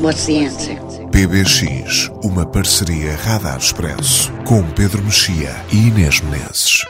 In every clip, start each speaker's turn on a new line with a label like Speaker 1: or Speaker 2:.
Speaker 1: what's the answer?
Speaker 2: PBX, uma parceria Radar Expresso, com Pedro Mexia e Inês Menezes.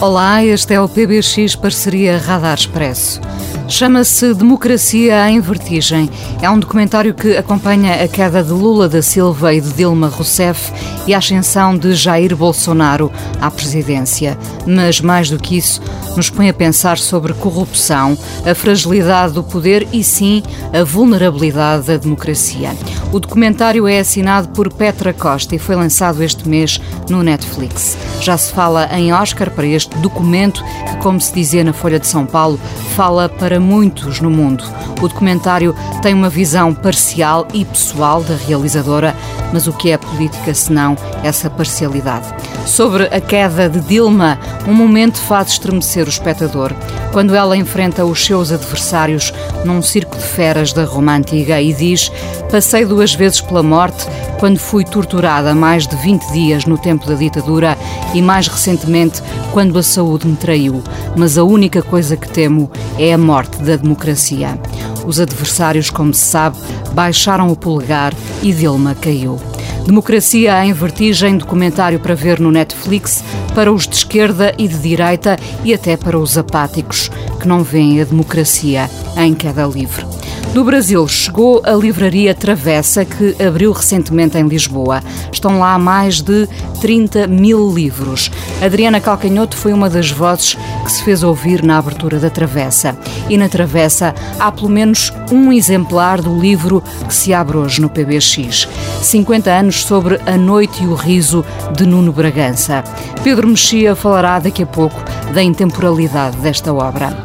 Speaker 3: Olá, este é o PBX Parceria Radar Expresso. Chama-se Democracia em Vertigem. É um documentário que acompanha a queda de Lula da Silva e de Dilma Rousseff e a ascensão de Jair Bolsonaro à presidência. Mas, mais do que isso, nos põe a pensar sobre corrupção, a fragilidade do poder e, sim, a vulnerabilidade da democracia. O documentário é assinado por Petra Costa e foi lançado este mês no Netflix. Já se fala em Oscar para este documento que, como se dizia na Folha de São Paulo, fala para muitos no mundo. O documentário tem uma visão parcial e pessoal da realizadora, mas o que é política senão essa parcialidade? Sobre a queda de Dilma, um momento faz estremecer o espectador. Quando ela enfrenta os seus adversários num circo de feras da Roma Antiga e diz: Passei duas vezes pela morte quando fui torturada mais de 20 dias no tempo da ditadura e mais recentemente quando a saúde me traiu. Mas a única coisa que temo é a morte da democracia. Os adversários, como se sabe, baixaram o polegar e Dilma caiu. Democracia em Vertigem, documentário para ver no Netflix, para os de esquerda e de direita e até para os apáticos, que não veem a democracia em queda livre. Do Brasil chegou a livraria Travessa, que abriu recentemente em Lisboa. Estão lá mais de 30 mil livros. Adriana Calcanhoto foi uma das vozes que se fez ouvir na abertura da Travessa. E na Travessa há pelo menos um exemplar do livro que se abre hoje no PBX. 50 anos sobre a noite e o riso de Nuno Bragança. Pedro Mexia falará daqui a pouco da intemporalidade desta obra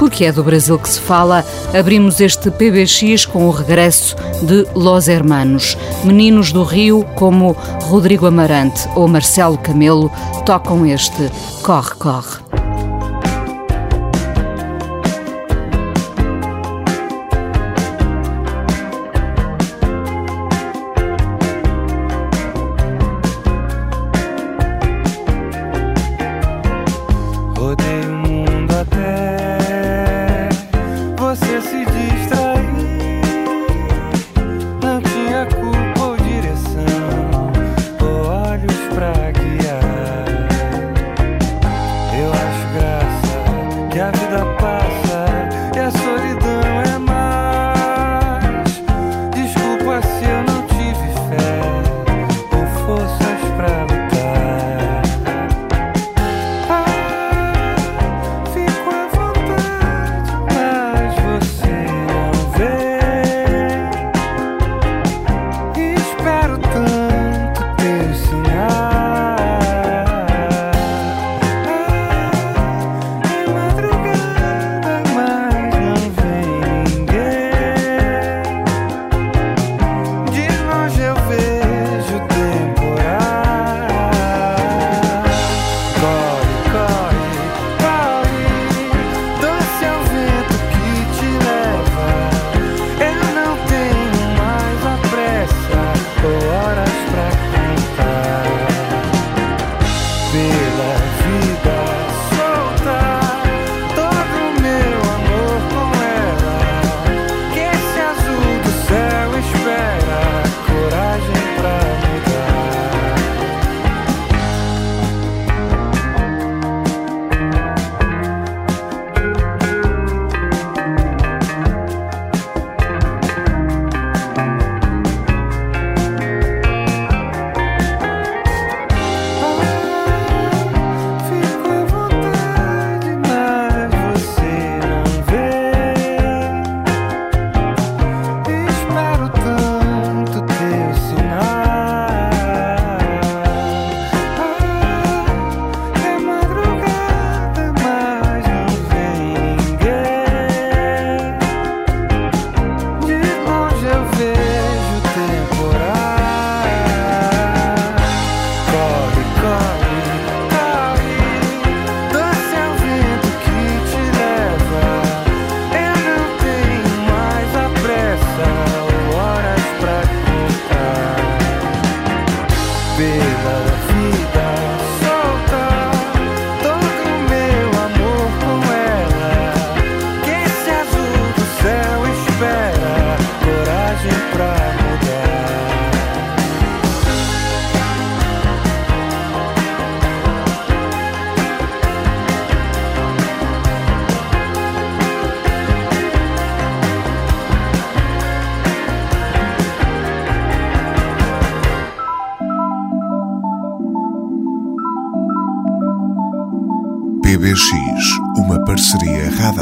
Speaker 3: porque é do Brasil que se fala, abrimos este PBX com o regresso de Los Hermanos. Meninos do Rio, como Rodrigo Amarante ou Marcelo Camelo, tocam este Corre, Corre.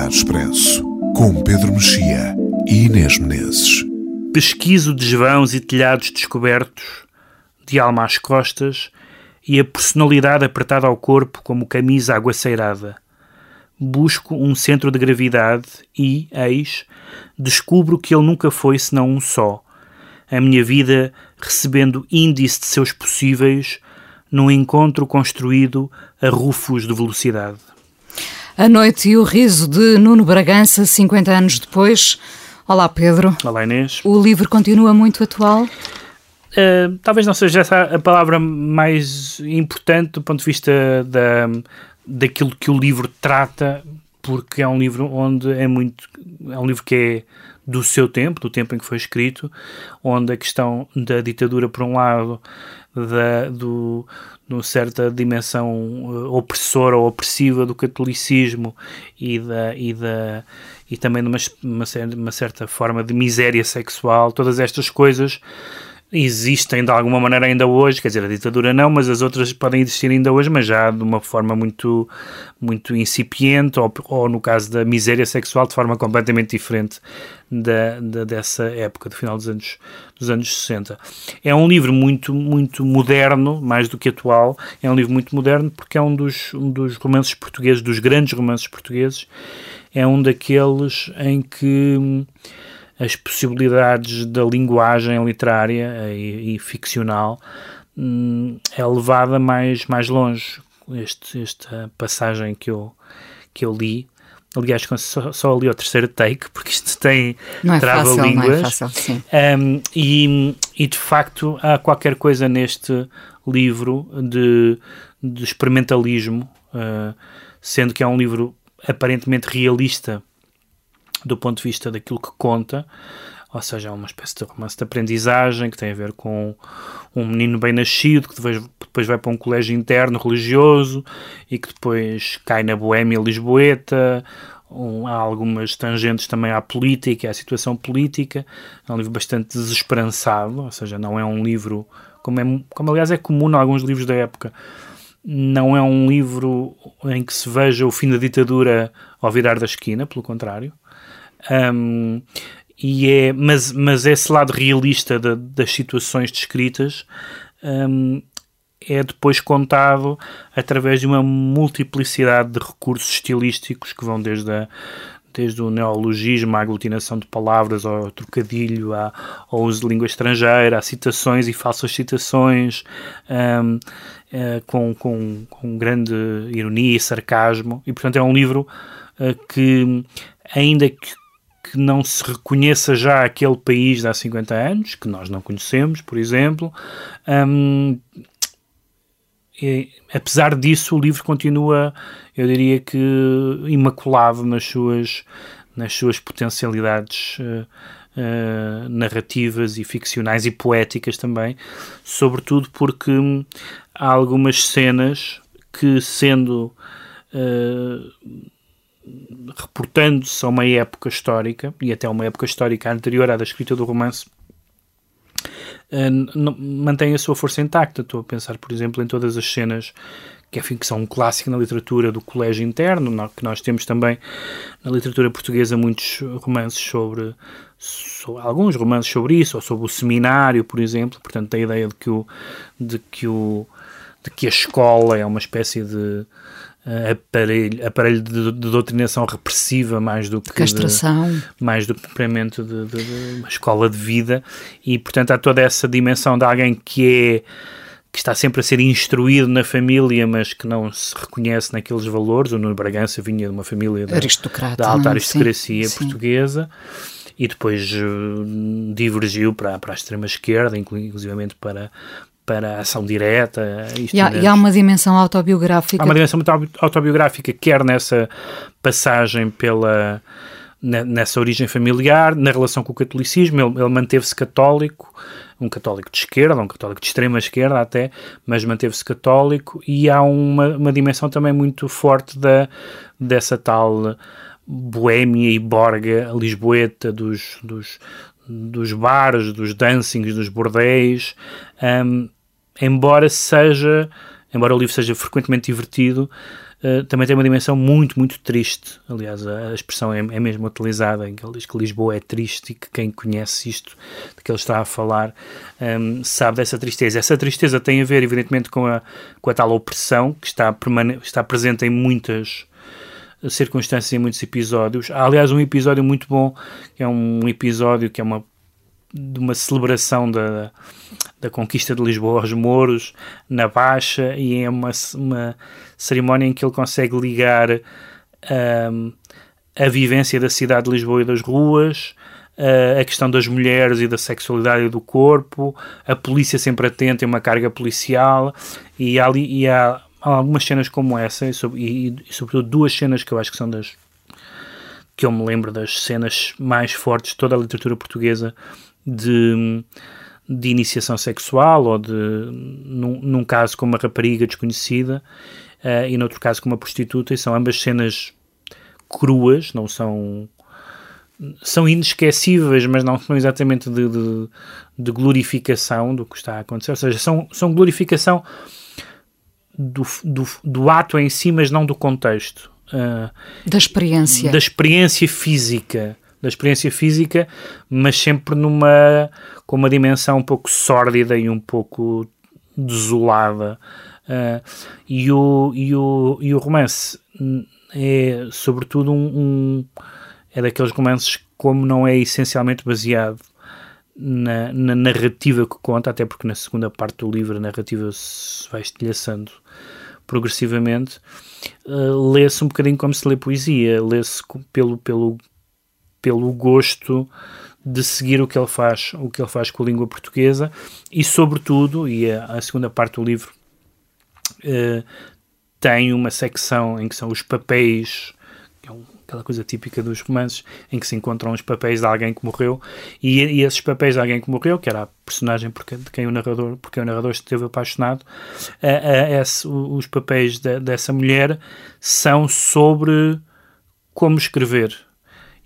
Speaker 2: Expresso, com Pedro Mexia e Inês Menezes.
Speaker 4: Pesquiso desvãos e telhados descobertos, de alma às costas, e a personalidade apertada ao corpo como camisa aguaceirada. Busco um centro de gravidade e, eis, descubro que ele nunca foi senão um só. A minha vida recebendo índice de seus possíveis, num encontro construído a rufos de velocidade.
Speaker 3: A noite e o riso de Nuno Bragança, 50 anos depois. Olá, Pedro.
Speaker 4: Olá, Inês.
Speaker 3: O livro continua muito atual?
Speaker 4: Uh, talvez não seja essa a palavra mais importante do ponto de vista da, daquilo que o livro trata, porque é um livro onde é muito. É um livro que é do seu tempo, do tempo em que foi escrito, onde a questão da ditadura, por um lado, da, do, de certa dimensão uh, opressora ou opressiva do catolicismo e, da, e, da, e também de uma, uma, uma certa forma de miséria sexual, todas estas coisas existem de alguma maneira ainda hoje, quer dizer, a ditadura não, mas as outras podem existir ainda hoje, mas já de uma forma muito, muito incipiente, ou, ou no caso da miséria sexual, de forma completamente diferente da, da, dessa época, do final dos anos, dos anos 60. É um livro muito, muito moderno, mais do que atual, é um livro muito moderno porque é um dos, um dos romances portugueses, dos grandes romances portugueses, é um daqueles em que as possibilidades da linguagem literária e, e ficcional hum, é levada mais, mais longe. Este, esta passagem que eu, que eu li, aliás, só, só li o terceiro take, porque isto tem
Speaker 3: é
Speaker 4: trava-línguas.
Speaker 3: É
Speaker 4: um, e, e de facto há qualquer coisa neste livro de, de experimentalismo, uh, sendo que é um livro aparentemente realista do ponto de vista daquilo que conta, ou seja, é uma espécie de romance de aprendizagem que tem a ver com um menino bem nascido que depois, vai para um colégio interno religioso e que depois cai na boêmia lisboeta. Um, há algumas tangentes também à política, à situação política. É um livro bastante desesperançado, ou seja, não é um livro, como, é, como aliás é comum em alguns livros da época, não é um livro em que se veja o fim da ditadura ao virar da esquina, pelo contrário. Um, e é, mas, mas esse lado realista das situações descritas um, é depois contado através de uma multiplicidade de recursos estilísticos que vão desde, a, desde o neologismo, a aglutinação de palavras, ao trocadilho, à, ao uso de língua estrangeira, a citações e falsas citações, um, é, com, com, com grande ironia e sarcasmo. E, portanto, é um livro uh, que, ainda que que não se reconheça já aquele país de há 50 anos, que nós não conhecemos, por exemplo. Um, e, apesar disso, o livro continua, eu diria que, imaculado nas suas, nas suas potencialidades uh, uh, narrativas e ficcionais e poéticas também, sobretudo porque hum, há algumas cenas que, sendo. Uh, reportando-se a uma época histórica, e até uma época histórica anterior à da escrita do romance, uh, mantém a sua força intacta. Estou a pensar, por exemplo, em todas as cenas que, que são um clássico na literatura do colégio interno, que nós temos também na literatura portuguesa muitos romances sobre, sobre, alguns romances sobre isso, ou sobre o seminário, por exemplo, portanto a ideia de que o, de que o de que a escola é uma espécie de aparelho, aparelho de, de, doutrinação repressiva mais do que
Speaker 3: castração
Speaker 4: de, mais do que propriamente de, de, de, uma escola de vida e portanto há toda essa dimensão de alguém que é que está sempre a ser instruído na família, mas que não se reconhece naqueles valores. O Nuno Bragança vinha de uma família da, da alta aristocracia sim, portuguesa sim. e depois uh, divergiu para, para a extrema esquerda, inclusivamente para, para a ação direta.
Speaker 3: E há, e há, uma dimensão autobiográfica.
Speaker 4: Há uma dimensão muito autobiográfica, quer nessa passagem pela nessa origem familiar, na relação com o catolicismo, ele, ele manteve-se católico, um católico de esquerda, um católico de extrema esquerda até, mas manteve-se católico e há uma, uma dimensão também muito forte da, dessa tal boémia e borga lisboeta dos, dos, dos bares, dos dancings, dos bordéis, um, embora seja, embora o livro seja frequentemente divertido, uh, também tem uma dimensão muito, muito triste. Aliás, a, a expressão é, é, mesmo utilizada em que ele diz que Lisboa é triste e que quem conhece isto de que ele está a falar um, sabe dessa tristeza. Essa tristeza tem a ver, evidentemente, com a, com a tal opressão que está, está presente em muitas circunstâncias em muitos episódios. Há, aliás, um episódio muito bom, que é um episódio que é uma de uma celebração da, da conquista de Lisboa aos Mouros na Baixa e é uma, uma cerimónia em que ele consegue ligar um, a vivência da cidade de Lisboa e das ruas, uh, a questão das mulheres e da sexualidade e do corpo, a polícia sempre atenta em uma carga policial e há, ali, e há algumas cenas como essa e, e, e sobretudo duas cenas que eu acho que são das que eu me lembro das cenas mais fortes de toda a literatura portuguesa de, de iniciação sexual ou de, num, num caso com uma rapariga desconhecida uh, e noutro caso com uma prostituta, e são ambas cenas cruas, não são são inesquecíveis, mas não são exatamente de, de, de, glorificação do que está a acontecer, ou seja, são, são glorificação do, do, do ato em si, mas não do contexto. Uh,
Speaker 3: da experiência.
Speaker 4: Da experiência física da experiência física, mas sempre numa com uma dimensão um pouco sórdida e um pouco desolada. Uh, e, o, e, o, e o romance é, sobretudo, um, um, é daqueles romances como não é essencialmente baseado na, na, narrativa que conta, até porque na segunda parte do livro a narrativa se vai estilhaçando progressivamente, uh, lê-se um bocadinho como se lê poesia, lê-se pelo, pelo, pelo gosto de seguir o que ele faz, o que ele faz com a língua portuguesa e sobretudo, e a, a segunda parte do livro uh, tem uma secção em que são os papéis, que é um, aquela coisa típica dos romances, em que se encontram os papéis de alguém que morreu e, e esses papéis de alguém que morreu, que era a personagem por de quem o narrador, porque o narrador esteve apaixonado, uh, uh, esse, os papéis de, dessa mulher são sobre como escrever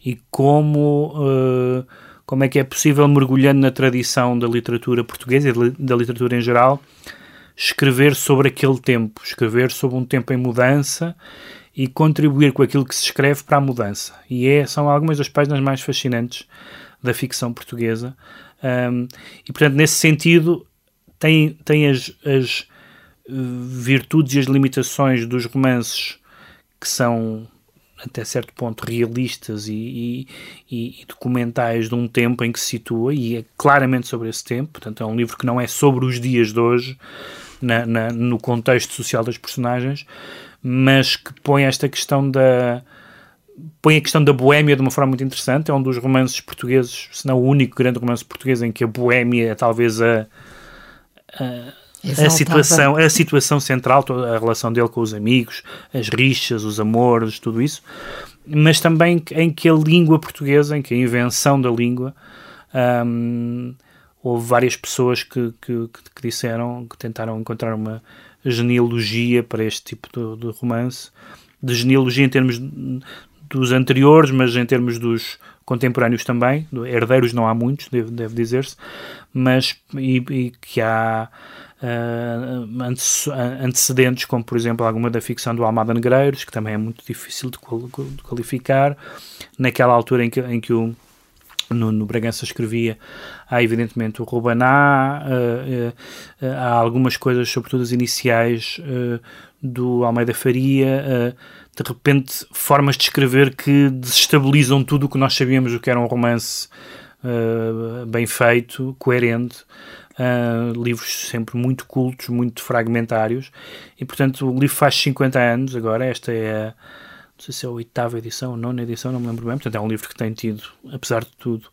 Speaker 4: e como, uh, como é que é possível, mergulhando na tradição da literatura portuguesa e da literatura em geral, escrever sobre aquele tempo, escrever sobre um tempo em mudança e contribuir com aquilo que se escreve para a mudança. E é, são algumas das páginas mais fascinantes da ficção portuguesa. Um, e, portanto, nesse sentido, tem, tem as, as eh, virtudes e as limitações dos romances que são até certo ponto realistas e, e, e, documentais de um tempo em que se situa e é claramente sobre esse tempo, portanto é um livro que não é sobre os dias de hoje na, na, no contexto social das personagens, mas que põe esta questão da põe a questão da boémia de uma forma muito interessante, é um dos romances portugueses, se não o único grande romance português em que a boémia é talvez a, a a situação, a situação central, a relação dele com os amigos, as rixas, os amores, tudo isso, mas também em que a língua portuguesa, em que a invenção da língua, um, houve várias pessoas que, que, que, disseram, que tentaram encontrar uma genealogia para este tipo de, de romance, de genealogia em termos dos anteriores, mas em termos dos contemporâneos também, herdeiros não há muitos, deve, deve dizer-se, mas e, e que há uh, antecedentes, como por exemplo alguma da ficção do Almada Negreiros, que também é muito difícil de, qualificar, naquela altura em que, em que o no, Bragança escrevia, há evidentemente o Rubaná, uh, uh, há algumas coisas, sobretudo as iniciais uh, do Almeida Faria, de repente formas de escrever que desestabilizam tudo o que nós sabíamos o que era um romance bem feito, coerente, Uh, livros sempre muito cultos, muito fragmentários, e portanto o livro faz 50 anos agora, esta é a sei se é a oitava edição ou nona edição, não me lembro bem. Portanto, é um livro que tem tido, apesar de tudo,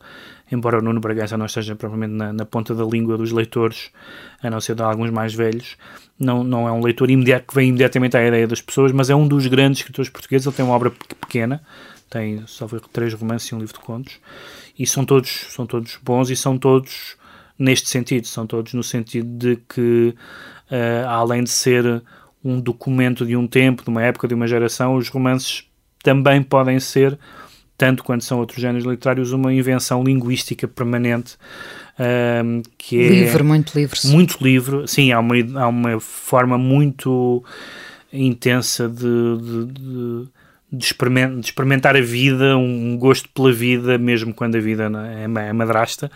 Speaker 4: embora o Nuno Bragança não esteja provavelmente na, na, ponta da língua dos leitores, a não ser de alguns mais velhos, não, não é um leitor imediato que vem imediatamente à ideia das pessoas, mas é um dos grandes escritores portugueses. Ele tem uma obra pequena, tem só três romances e um livro de contos, e são todos, são todos bons e são todos neste sentido, são todos no sentido de que, uh, além de ser um documento de um tempo, de uma época, de uma geração, os romances também podem ser, tanto quanto são outros géneros literários, uma invenção linguística permanente. Um, que é
Speaker 3: livre, muito livre.
Speaker 4: Muito livre, sim, há uma, há uma forma muito intensa de, de, de de, experimentar, a vida, um gosto pela vida, mesmo quando a vida é, é madrasta,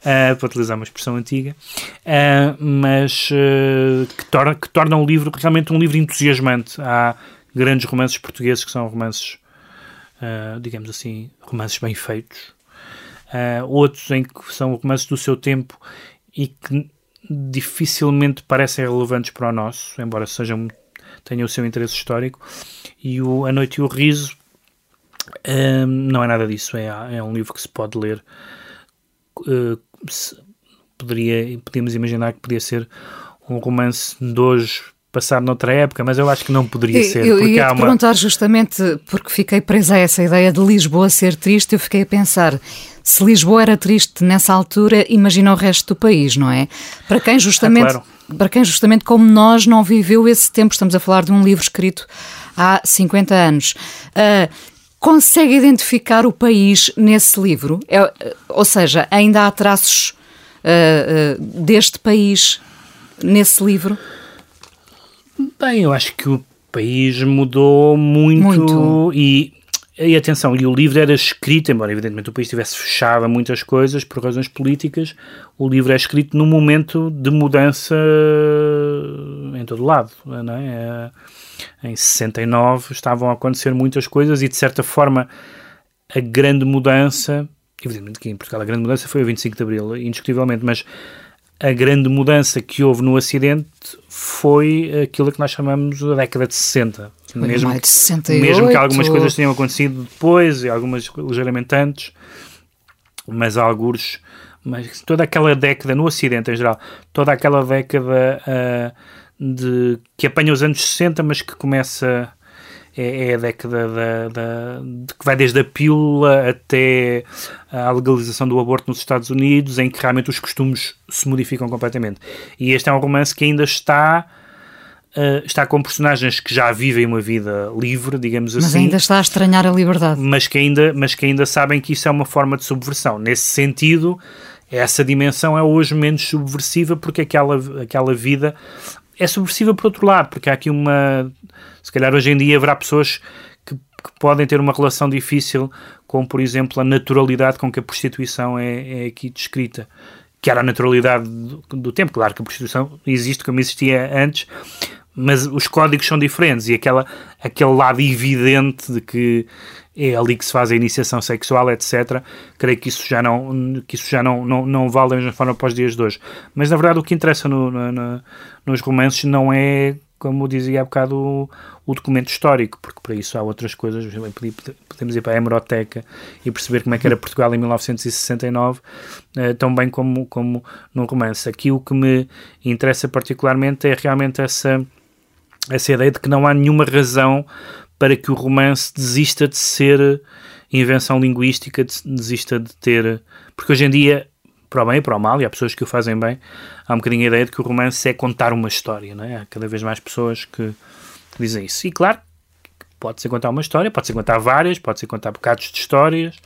Speaker 4: uh, para utilizar uma expressão antiga, uh, mas uh, que, torna, que torna o livro realmente um livro entusiasmante. Há grandes romances portugueses que são romances, digamos assim, romances bem feitos, outros em que são romances do seu tempo e que dificilmente parecem relevantes para o nosso, embora sejam tenha o seu interesse histórico. E o A Noite e o Riso um, não é nada disso, é, é um livro que se pode ler. Uh, se, poderia, podíamos imaginar que podia ser um romance de hoje passado noutra época, mas eu acho que não poderia ser.
Speaker 3: Eu, eu ia te uma... perguntar justamente, porque fiquei presa a essa ideia de Lisboa ser triste, eu fiquei a pensar, se Lisboa era triste nessa altura, imagina o resto do país, não é? Para quem justamente... Ah, claro para quem justamente como nós não viveu esse tempo, estamos a falar de um livro escrito há 50 anos. Uh, consegue identificar o país nesse livro? É, ou seja, ainda há traços uh, uh, deste país nesse livro?
Speaker 4: Bem, eu acho que o país mudou muito, muito. e e atenção, e o livro era escrito, embora evidentemente o país estivesse fechado muitas coisas por razões políticas, o livro é escrito num momento de mudança em todo lado. Não é? é em 69 estavam a acontecer muitas coisas e de certa forma a grande mudança, evidentemente que em Portugal a grande mudança foi o 25 de Abril, indiscutivelmente, mas a grande mudança que houve no acidente foi aquilo que nós chamamos da década de 60.
Speaker 3: Foi mesmo, de 68.
Speaker 4: mesmo que algumas coisas tenham acontecido depois e algumas ligeiramente antes, mas alguns, mas toda aquela década no Ocidente em geral, toda aquela década uh, de que apanha os anos 60, mas que começa é, é a década da, da, de, que vai desde a pílula até a legalização do aborto nos Estados Unidos, em que realmente os costumes se modificam completamente. E este é um romance que ainda está. Uh, está com personagens que já vivem uma vida livre, digamos
Speaker 3: mas
Speaker 4: assim.
Speaker 3: Mas ainda está a estranhar a liberdade.
Speaker 4: Mas que, ainda, mas que ainda sabem que isso é uma forma de subversão. Nesse sentido, essa dimensão é hoje menos subversiva porque aquela, aquela vida é subversiva por outro lado, porque há aqui uma se calhar hoje em dia haverá pessoas que, que, podem ter uma relação difícil com, por exemplo, a naturalidade com que a prostituição é, é aqui descrita. Que era a naturalidade do, do tempo. Claro que a prostituição existe como existia antes, mas os códigos são diferentes e aquela, aquele lado evidente de que é ali que se faz a iniciação sexual, etc. Creio que isso já não, que isso já não, não, não vale da mesma forma para os dias de hoje. Mas na verdade o que interessa no, no, no, nos romances não é como dizia há bocado, o, o, documento histórico, porque para isso há outras coisas. Podemos ir para a hemeroteca e perceber como é que era Portugal em 1969, uh, tão bem como, como no romance. Aqui o que me interessa particularmente é realmente essa, essa ideia de que não há nenhuma razão para que o romance desista de ser invenção linguística, desista de ter. Porque hoje em dia para o bem e para o mal, e há pessoas que o fazem bem, há um bocadinho a ideia de que o romance é contar uma história, não é? Há cada vez mais pessoas que dizem isso. E claro, pode-se contar uma história, pode-se contar várias, pode-se contar bocados de histórias.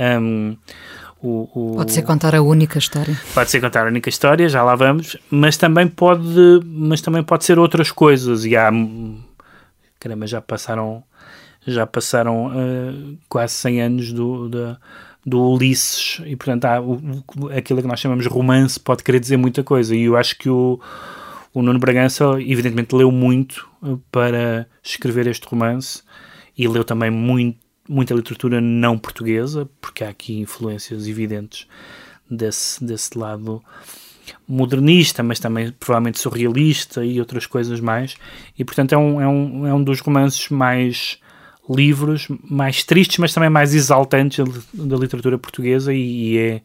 Speaker 4: Um,
Speaker 3: o, o, pode ser contar a única história.
Speaker 4: Pode ser contar a única história, já lá vamos, mas também pode, mas também pode ser outras coisas. E há, caramba, já passaram, já passaram uh, quase 100 anos do, da, do Ulisses, e portanto há o, aquilo que nós chamamos romance pode querer dizer muita coisa, e eu acho que o, o Nuno Bragança evidentemente leu muito eh, para escrever este romance, e leu também muito, muita literatura não portuguesa, porque há aqui influências evidentes desse, desse lado modernista, mas também provavelmente surrealista e outras coisas mais, e portanto é um, é um, é um dos romances mais livros mais tristes, mas também mais exaltantes da literatura portuguesa e, e é,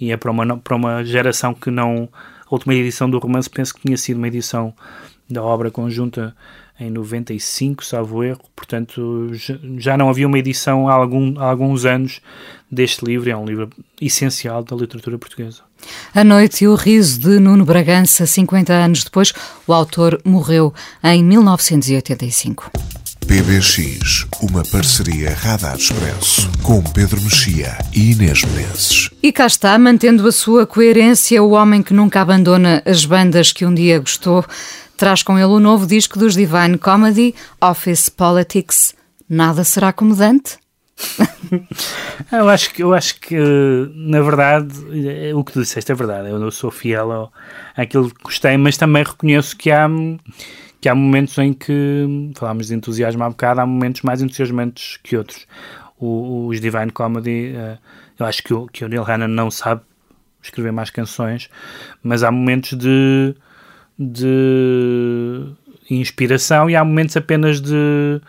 Speaker 4: e é para, uma, para uma geração que não... A última edição do romance penso que tinha sido uma edição da obra conjunta em 95, salvo erro, portanto já não havia uma edição há, algum, há alguns anos deste livro, é um livro essencial da literatura portuguesa.
Speaker 3: A Noite e o Riso de Nuno Bragança, 50 anos depois, o autor morreu em 1985.
Speaker 2: PBX, uma parceria Radar Expresso com Pedro Mexia e Inês Menezes.
Speaker 3: E cá está, mantendo a sua coerência, o homem que nunca abandona as bandas que um dia gostou, traz com ele o novo disco dos Divine Comedy, Office Politics. Nada será acomodante?
Speaker 4: eu acho que eu acho que na verdade o que tu disseste é verdade eu não sou fiel ao, àquilo que gostei mas também reconheço que há que há momentos em que, falámos de entusiasmo há bocado, há momentos mais entusiasmantes que outros. O, os Divine Comedy, uh, eu acho que o, que o Neil Hannon não sabe escrever mais canções, mas há momentos de, de inspiração e há momentos apenas de,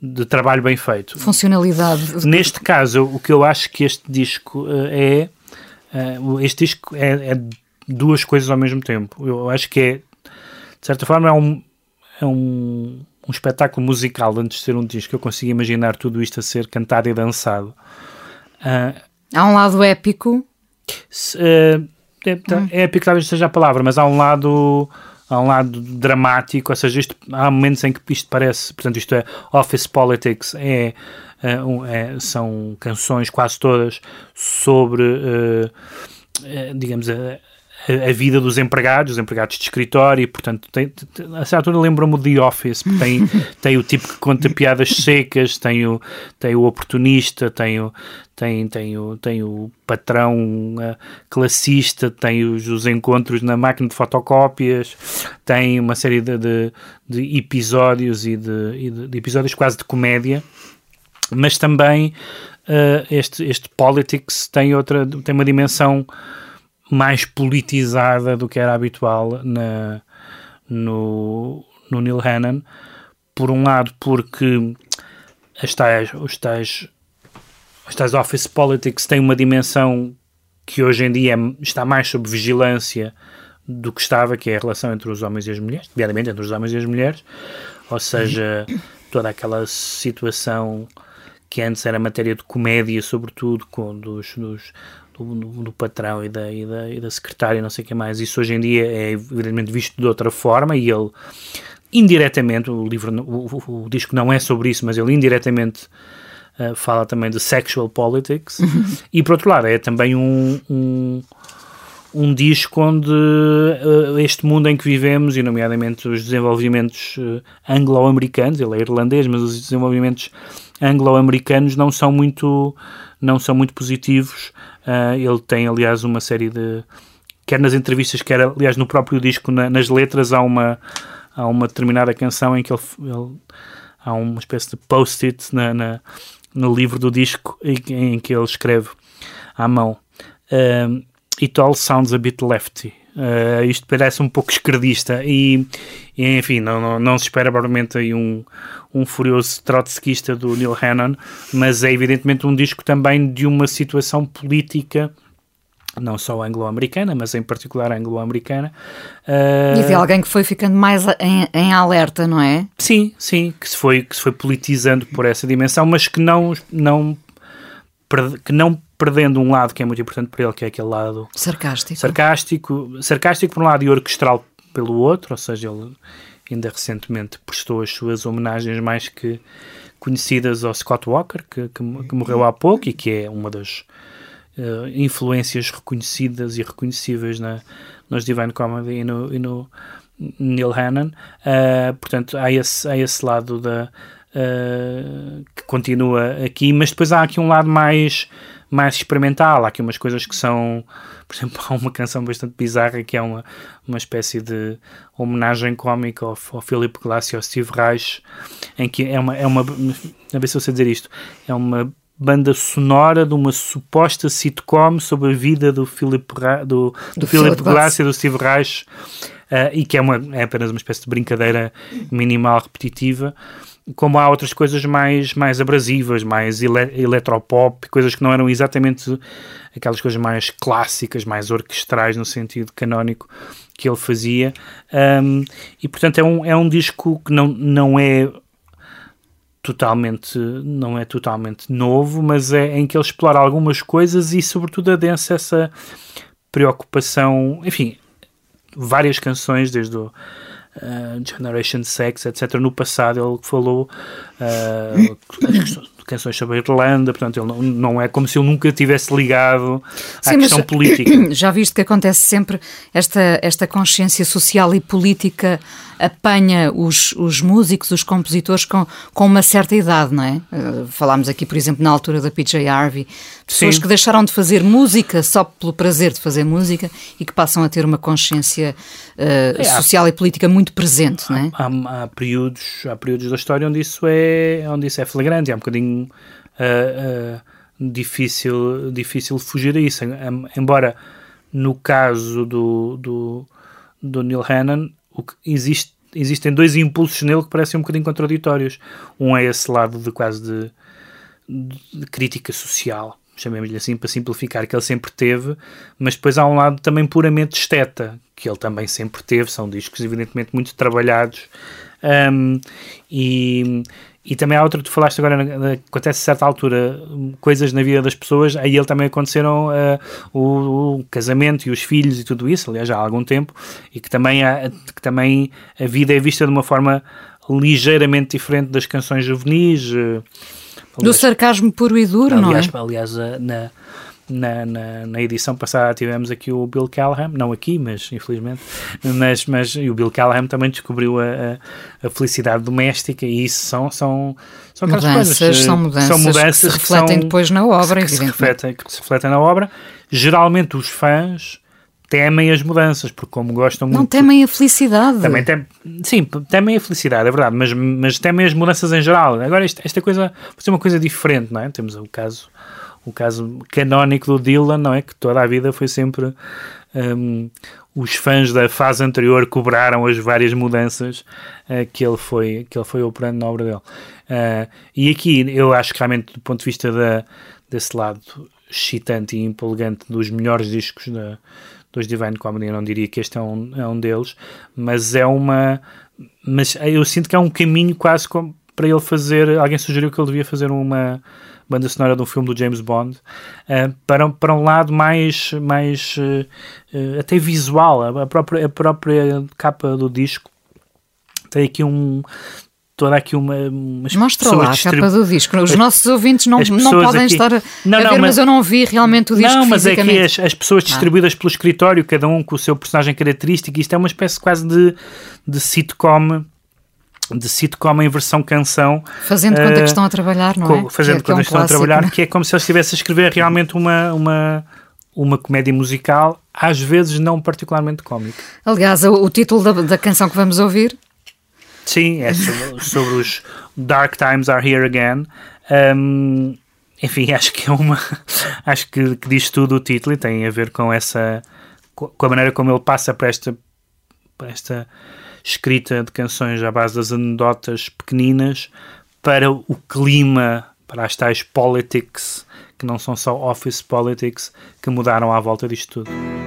Speaker 4: de trabalho bem feito.
Speaker 3: Funcionalidade.
Speaker 4: Neste caso, o que eu acho que este disco uh, é, uh, este disco é, é duas coisas ao mesmo tempo. Eu acho que é, de certa forma, é um, é um, um espetáculo musical antes de ser um disco. Eu consigo imaginar tudo isto a ser cantado e dançado.
Speaker 3: Uh, há um lado épico.
Speaker 4: Se, uh, é, hum. Épico talvez seja a palavra, mas há um lado há um lado dramático, ou seja, isto, há momentos em que isto parece, portanto, isto é Office Politics, é, é, é são canções quase todas sobre, uh, digamos, a, a, vida dos empregados, os empregados de escritório, e portanto, tem, tem, a certa altura lembra-me de The Office, tem, tem o tipo que conta piadas secas, tem o, tem o oportunista, tem o, tem, tem o, tem o patrão uh, classista, tem os, os, encontros na máquina de fotocópias, tem uma série de, de, de episódios e, de, de, de, episódios quase de comédia, mas também uh, este, este Politics tem outra, tem uma dimensão mais politizada do que era habitual na, no, no Neil Hannon. Por um lado, porque as tais, os tais, as tais office politics têm uma dimensão que hoje em dia está mais sob vigilância do que estava, que é a relação entre os homens e as mulheres, nomeadamente entre os homens e as mulheres, ou seja, toda aquela situação que antes era matéria de comédia, sobretudo, com dos, dos, do, do, patrão e da, e, da, e da secretária, não sei o que mais. Isso hoje em dia é evidentemente visto de outra forma e ele, indiretamente, o livro, o, o, o disco não é sobre isso, mas ele indiretamente uh, fala também de sexual politics. e por outro lado, é também um, um um disco onde uh, este mundo em que vivemos, e nomeadamente os desenvolvimentos uh, anglo-americanos, ele é irlandês, mas os desenvolvimentos anglo-americanos não são muito não são muito positivos. Uh, ele tem, aliás, uma série de quer nas entrevistas, quer aliás no próprio disco, na, nas letras há uma há uma determinada canção em que ele, ele há uma espécie de post-it na, na, no livro do disco em, em, que ele escreve à mão. Uh, It all sounds a bit lefty. Uh, isto parece um pouco esquerdista e, e enfim, não, não, não, se espera provavelmente aí um, um furioso trotskista do Neil Hannon, mas é evidentemente um disco também de uma situação política não só anglo-americana, mas em particular anglo-americana.
Speaker 3: Uh... E de alguém que foi ficando mais em, em, alerta, não é?
Speaker 4: Sim, sim, que se foi, que se foi politizando por essa dimensão, mas que não, não, que não perdendo um lado que é muito importante para ele, que é aquele lado
Speaker 3: sarcástico.
Speaker 4: Sarcástico, sarcástico por um lado e orquestral pelo outro, ou seja, ele ainda recentemente prestou as suas homenagens mais que conhecidas ao Scott Walker, que, que, que morreu há pouco e que é uma das uh, influências reconhecidas e reconhecíveis na, nos Divine Comedy e no, e no Neil Hannon. Uh, portanto, há esse, há esse lado da, uh, que continua aqui, mas depois há aqui um lado mais mais experimental. Há aqui umas coisas que são, por exemplo, há uma canção bastante bizarra que é uma, uma espécie de homenagem cómica ao, ao Philip Glass e ao Steve Reich, em que é uma, é uma, a ver se eu sei dizer isto, é uma banda sonora de uma suposta sitcom sobre a vida do Philip, do, do, do Philip Glass e do Steve Reich, uh, e que é, uma, é apenas uma espécie de brincadeira minimal repetitiva como há outras coisas mais, mais abrasivas, mais ele eletropop, coisas que não eram exatamente aquelas coisas mais clássicas, mais orquestrais no sentido canónico que ele fazia. Um, e portanto é um, é um disco que não, não é totalmente não é totalmente novo, mas é em que ele explora algumas coisas e sobretudo adensa essa preocupação, enfim, várias canções desde o uh, Generation Sex, etc. No passado ele falou uh, canções sobre a Irlanda, portanto ele não, não é como se ele nunca tivesse ligado à Sim, questão política.
Speaker 3: Já viste que acontece sempre esta, esta consciência social e política apanha os, os músicos, os compositores com, com uma certa idade, não é? Uh, falámos aqui, por exemplo, na altura da PJ Harvey, pessoas Sim. que deixaram de fazer música só pelo prazer de fazer música e que passam a ter uma consciência uh, é, social há, e política muito presente, não é?
Speaker 4: Há, há, períodos, há períodos da história onde isso é, onde isso é flagrante, é um bocadinho uh, difícil, difícil fugir a isso, embora no caso do, do, do Neil Hannon o que existe, existem dois impulsos nele que parecem um bocadinho contraditórios. Um é esse lado de quase de, de, crítica social, chamemos-lhe assim para simplificar, que ele sempre teve, mas depois há um lado também puramente esteta, que ele também sempre teve, são discos evidentemente muito trabalhados um, e e também há outra que tu falaste agora, acontece a certa altura coisas na vida das pessoas, aí ele também aconteceram uh, o, o, casamento e os filhos e tudo isso, aliás, já há algum tempo, e que também, há, que também a vida é vista de uma forma ligeiramente diferente das canções juvenis. Uh,
Speaker 3: Do sarcasmo puro e duro,
Speaker 4: aliás,
Speaker 3: não
Speaker 4: é? Aliás, na, na, na, na, edição passada tivemos aqui o Bill Callahan, não aqui, mas infelizmente, mas, mas e o Bill Callahan também descobriu a, a, a felicidade doméstica e isso são, são,
Speaker 3: são mudanças, coisas, são mudanças, são mudanças que se refletem que depois na obra,
Speaker 4: que, se refletem, que se refletem na obra. Geralmente os fãs temem as mudanças, porque como gostam
Speaker 3: muito...
Speaker 4: Não
Speaker 3: temem a felicidade.
Speaker 4: Também tem, sim, temem a felicidade, é verdade, mas, mas temem as mudanças em geral. Agora, esta, esta coisa, vai ser uma coisa diferente, não é? Temos o caso o caso canónico do Dylan, não é? Que toda a vida foi sempre. Um, os fãs da fase anterior cobraram as várias mudanças uh, que, ele foi, que ele foi operando na obra dele. Uh, e aqui eu acho que realmente, do ponto de vista da, desse lado excitante e empolgante dos melhores discos da, dos Divine Comedy, eu não diria que este é um, é um deles, mas é uma. Mas eu sinto que é um caminho quase como para ele fazer. Alguém sugeriu que ele devia fazer uma banda sonora de um filme do James Bond, uh, para, para um lado mais, mais uh, até visual. A própria, a própria capa do disco tem aqui um toda aqui uma.
Speaker 3: Mostra lá a capa do disco. Os nossos ouvintes não, não podem aqui, estar a, não, não, ver, mas, mas, eu não vi realmente o disco.
Speaker 4: Não, mas é que as, as pessoas ah. distribuídas ah. pelo escritório, cada um com o seu personagem característico, isto é uma espécie quase de, de sitcom de sitcom em versão canção.
Speaker 3: Fazendo conta uh, que eh, estão a trabalhar, não é?
Speaker 4: Fazendo que, conta que, é um que estão clássico, a trabalhar, que é como se eu estivesse a escrever realmente uma, uma, uma comédia musical, às vezes não particularmente cómica.
Speaker 3: Aliás, o, o título da, da, canção que vamos ouvir.
Speaker 4: Sim, é sobre, sobre os Dark Times Are Here Again. Um, enfim, acho que é uma. Acho que, que, diz tudo o título e tem a ver com essa. com a maneira como ele passa para esta. Para esta escrita de canções à base das anedotas pequeninas para o clima, para as tais politics, que não são só office politics, que mudaram à volta disto tudo.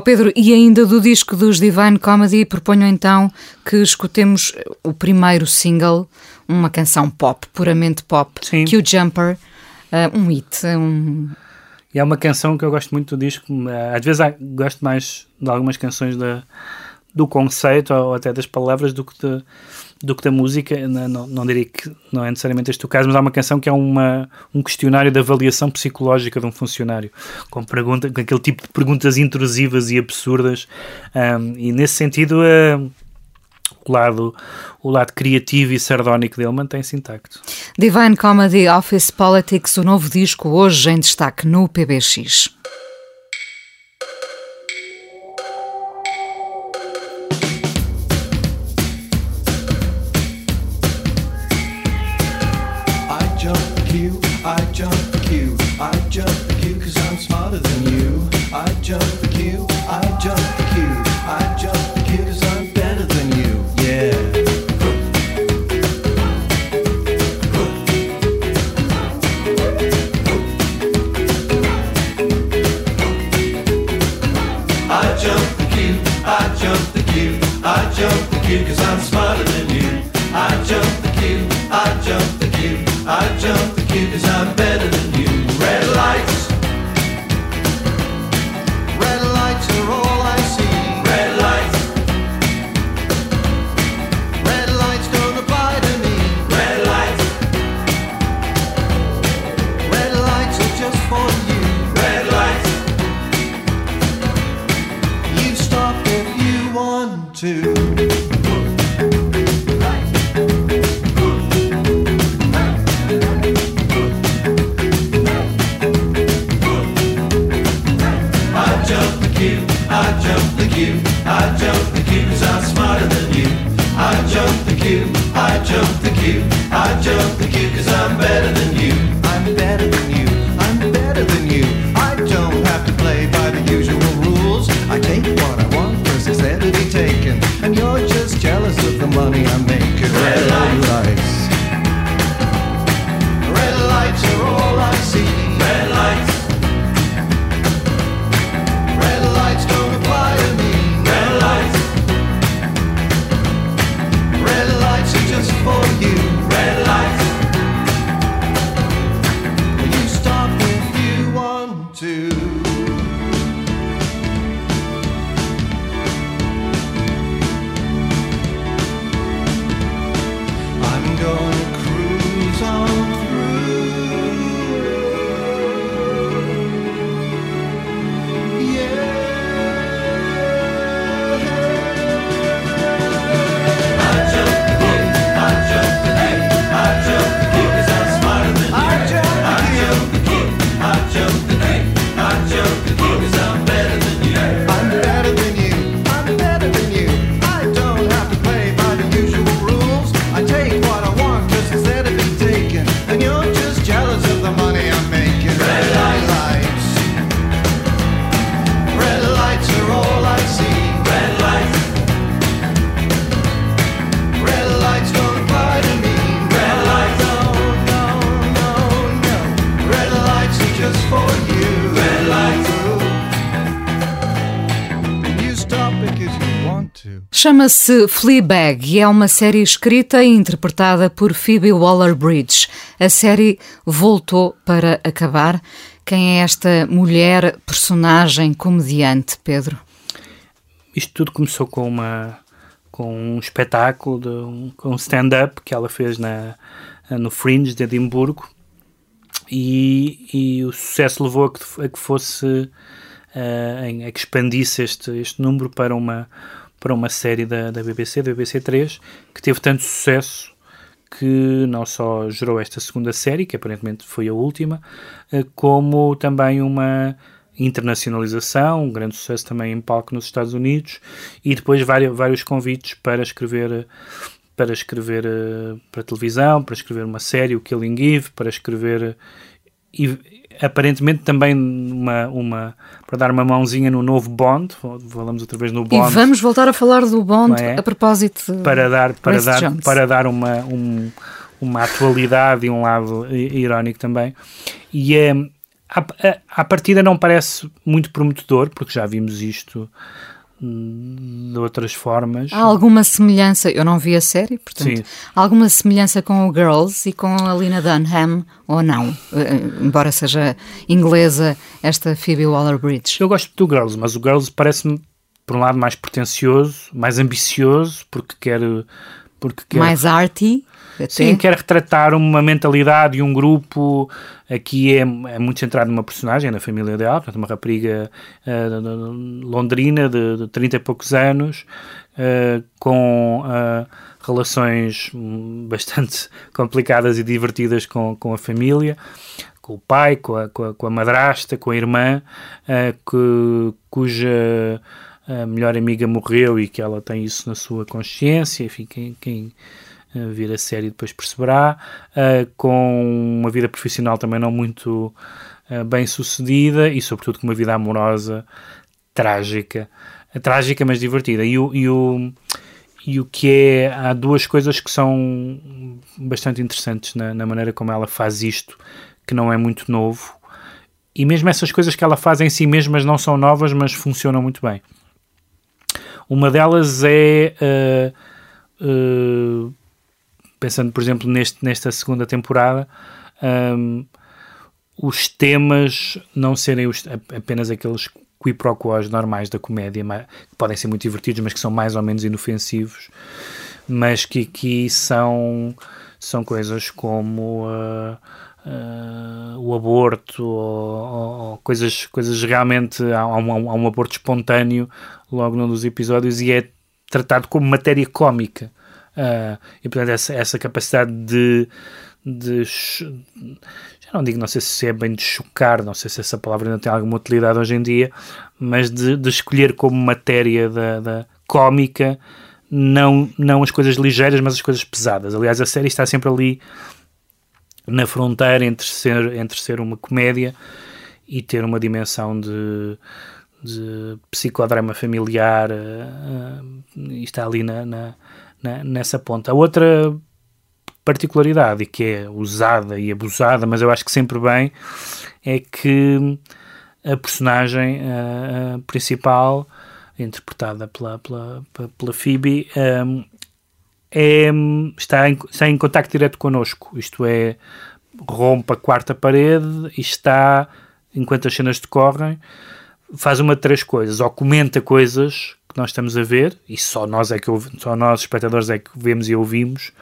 Speaker 3: Oh Pedro, e ainda do disco dos Divine Comedy, proponho então que escutemos o primeiro single, uma canção pop, puramente pop,
Speaker 4: Sim.
Speaker 3: que o Jumper, uh, um hit, um...
Speaker 4: E é uma canção que eu gosto muito do disco. eh, Às vezes há- gosto mais de algumas canções da, do conceito ou até das palavras do que, de- do que da música. Não, não, não diria que não é necessariamente este o caso, mas há uma canção que é uma, um questionário de avaliação psicológica de um funcionário, com, pergunta, com aquele tipo de perguntas intrusivas e absurdas. Ahm, e nesse sentido, eh, o, lado, o lado criativo e sardónico dele mantém-se intacto.
Speaker 3: Divine Comedy Office Politics, o novo disco hoje em destaque no PBX.
Speaker 5: Jump the queue cause I'm smarter than you. I jump the queue, I jump the queue, I jump the queue cause I'm better than you. Red lights, want to. I jump the queue, I jump the queue, I jump the I'm smarter than you. I jump the queue, I jump the queue, I jump
Speaker 3: Chama-se Fleabag e é uma série escrita e interpretada por Phoebe Waller-Bridge. A série voltou para acabar. Quem é esta mulher, personagem, comediante, Pedro?
Speaker 4: Isto tudo começou com uma com um espetáculo, de um, com um stand-up que ela fez na, no Fringe de Edimburgo e, e o sucesso levou a que, a que fosse uh, a que expandisse este, este número para uma para uma série da, da BBC, da BBC 3, que teve tanto sucesso que não só gerou esta segunda série, que aparentemente foi a última, uh, como também uma internacionalização, um grande sucesso também em palco nos Estados Unidos, e depois vários, vários convites para escrever para escrever uh, para televisão, para escrever uma série, o Killing Eve, para escrever e aparentemente também uma, uma para dar uma mãozinha no novo Bond, falamos outra vez no Bond.
Speaker 3: E vamos voltar a falar do Bond é? a propósito
Speaker 4: para dar para dar Jones. para dar uma um, uma atualidade e um lado irónico também. E é a, a partida não parece muito prometedor, porque já vimos isto de outras formas.
Speaker 3: Há alguma semelhança, eu não vi a série, portanto, Sim. alguma semelhança com o Girls e com a Lina Dunham, ou não? Uh, embora seja inglesa, esta Phoebe Waller-Bridge.
Speaker 4: Eu gosto do Girls, mas o Girls parece-me, por um lado, mais pretencioso, mais ambicioso, porque quer... Porque quer...
Speaker 3: Mais arty?
Speaker 4: Sim, quer retratar uma mentalidade e um grupo. Aqui é, é muito centrado numa personagem, na família dela, portanto, uma rapariga uh, londrina de, de 30 e poucos anos, uh, com uh, relações bastante complicadas e divertidas com, com a família com o pai, com a, com a, com a madrasta, com a irmã, que, cuja a melhor amiga morreu e que ela tem isso na sua consciência. Enfim, quem, quem vir a série depois perceberá, uh, com uma vida profissional também não muito uh, bem sucedida e sobretudo com uma vida amorosa trágica, trágica mas divertida. E o, e o, e o que é, há duas coisas que são bastante interessantes na, na maneira como ela faz isto, que não é muito novo, e mesmo essas coisas que ela faz em si mesmas não são novas, mas funcionam muito bem. Uma delas é uh, uh, pensando, por exemplo, neste, nesta segunda temporada, um, os temas não serem os, apenas aqueles quiproquos normais da comédia, que podem ser muito divertidos, mas que são mais ou menos inofensivos, mas que aqui são, são coisas como uh, uh, o aborto ou, ou, coisas, coisas realmente. Há, um, há um aborto espontâneo logo num dos episódios e é tratado como matéria cómica. Uh, e portanto, essa, essa capacidade de, de. Já não digo, não sei se é bem de chocar, não sei se essa palavra ainda tem alguma utilidade hoje em dia, mas de, de escolher como matéria da, da cómica não, não as coisas ligeiras, mas as coisas pesadas. Aliás, a série está sempre ali na fronteira entre ser, entre ser uma comédia e ter uma dimensão de, de psicodrama familiar, uh, uh, está ali na, na né, nessa ponta. A outra particularidade, e que é usada e abusada, mas eu acho que sempre bem, é que a personagem uh, principal, interpretada pela, pela, pela Phoebe, um, é, está, em, está em contacto direto connosco, isto é, rompe a quarta parede e está, enquanto as cenas decorrem, faz uma de três coisas, ou comenta coisas que nós estamos a ver, e só nós é que só nós, espectadores, é que vemos e ouvimos,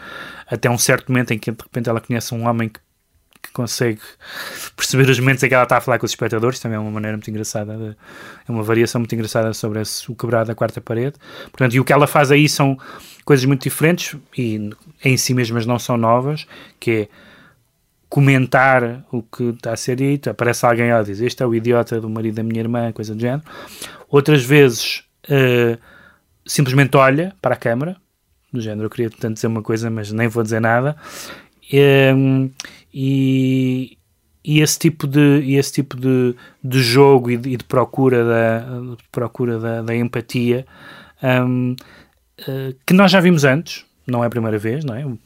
Speaker 4: até um certo momento em que de repente ela conhece um homem que, que consegue perceber os momentos em que ela está a falar com os espectadores, também é uma maneira muito engraçada, de, é uma variação muito engraçada sobre esse, o quebrar da quarta parede. Portanto, e o que ela faz aí são coisas muito diferentes e em si mesmas não são novas, que é comentar o que está a ser dito, aparece alguém e ela diz este é o idiota do marido da minha irmã, coisa do género. Outras vezes uh, simplesmente olha para a câmara, do género, eu queria tanto dizer uma coisa, mas nem vou dizer nada, ehm, e, e, esse tipo de, esse tipo de, de jogo e de, e de procura da, de procura da, da empatia um, uh, eh, que nós já vimos antes, não é a primeira vez, não é? Uh,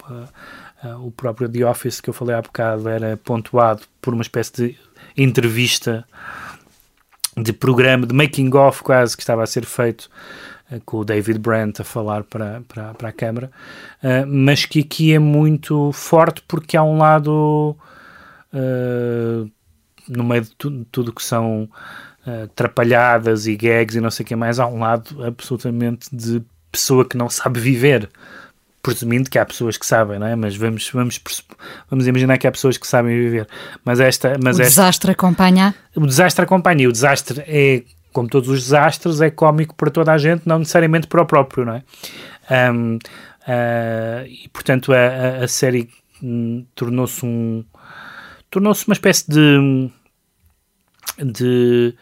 Speaker 4: uh, o próprio The Office que eu falei há bocado era pontuado por uma espécie de entrevista de programa, de making-of quase, que estava a ser feito uh, com o David Brandt a falar para, para, para a Câmara, uh, mas que aqui é muito forte porque há um lado uh, no meio de tudo, tudo que são uh, e gags e não sei o que mais, há um lado absolutamente de pessoa que não sabe viver. Presumindo que há pessoas que sabem, não é? Mas vamos, vamos, vamos imaginar que há pessoas que sabem viver. Mas esta. Mas
Speaker 3: o
Speaker 4: esta,
Speaker 3: desastre acompanha?
Speaker 4: O desastre acompanha. E o desastre é, como todos os desastres, é cómico para toda a gente, não necessariamente para o próprio, não é? Um, uh, e portanto a, a, a série hum, tornou-se um tornou-se uma espécie de de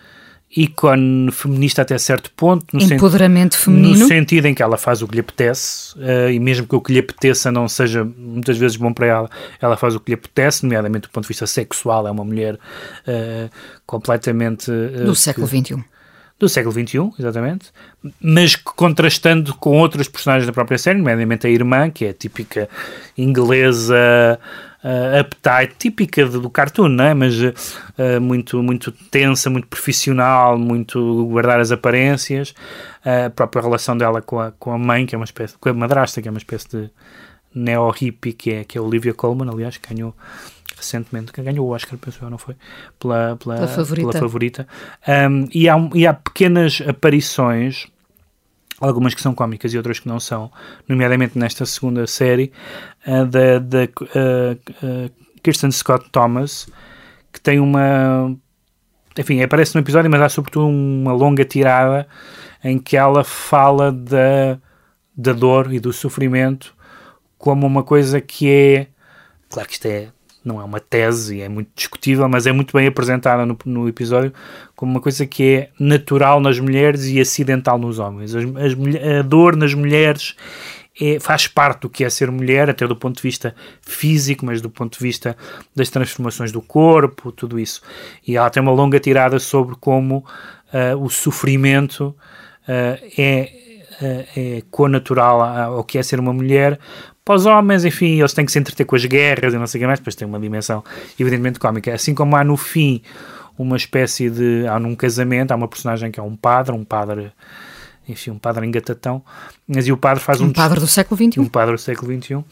Speaker 4: ícone feminista até certo ponto.
Speaker 3: No Empoderamento feminino.
Speaker 4: No sentido em que ela faz o que lhe apetece, uh, e mesmo que o que lhe apeteça não seja muitas vezes bom para ela, ela faz o que lhe apetece, nomeadamente do ponto de vista sexual. É uma mulher uh, completamente. Uh,
Speaker 3: do século XXI.
Speaker 4: Do século XXI, exatamente. Mas contrastando com outras personagens da própria série, nomeadamente a irmã, que é a típica inglesa uh, uptight, típica do cartoon, não é? mas uh, muito, muito tensa, muito profissional, muito guardar as aparências. Uh, a própria relação dela com a, com a mãe, que é uma espécie, com a madrasta, que é uma espécie de neo-hippie, que é, que é a Olivia Colman, aliás, que ganhou recentemente, que ganhou o Oscar, penso eu, não foi? Pela, pela, pela favorita. Pela favorita. Um, e, há, e há pequenas aparições algumas que são cómicas e outras que não são, nomeadamente nesta segunda série, uh, da, da uh, Kirsten Scott Thomas, que tem uma. Enfim, aparece no episódio, mas há sobretudo uma longa tirada em que ela fala da, da dor e do sofrimento como uma coisa que é. Claro que isto é não é uma tese, é muito discutível, mas é muito bem apresentada no, no episódio como uma coisa que é natural nas mulheres e acidental nos homens. As, as, a dor nas mulheres é, faz parte do que é ser mulher, até do ponto de vista físico, mas do ponto de vista das transformações do corpo, tudo isso. E ela tem uma longa tirada sobre como uh, o sofrimento uh, é, uh, é conatural ao que é ser uma mulher, para os homens, enfim, eles têm que se entreter com as guerras e não sei o que mais, depois tem uma dimensão evidentemente cómica. Assim como há no fim uma espécie de. Há num casamento, há uma personagem que é um padre, um padre. Enfim, um padre engatatão, mas e o padre faz um.
Speaker 3: Um padre do século XXI.
Speaker 4: Um padre do século XXI,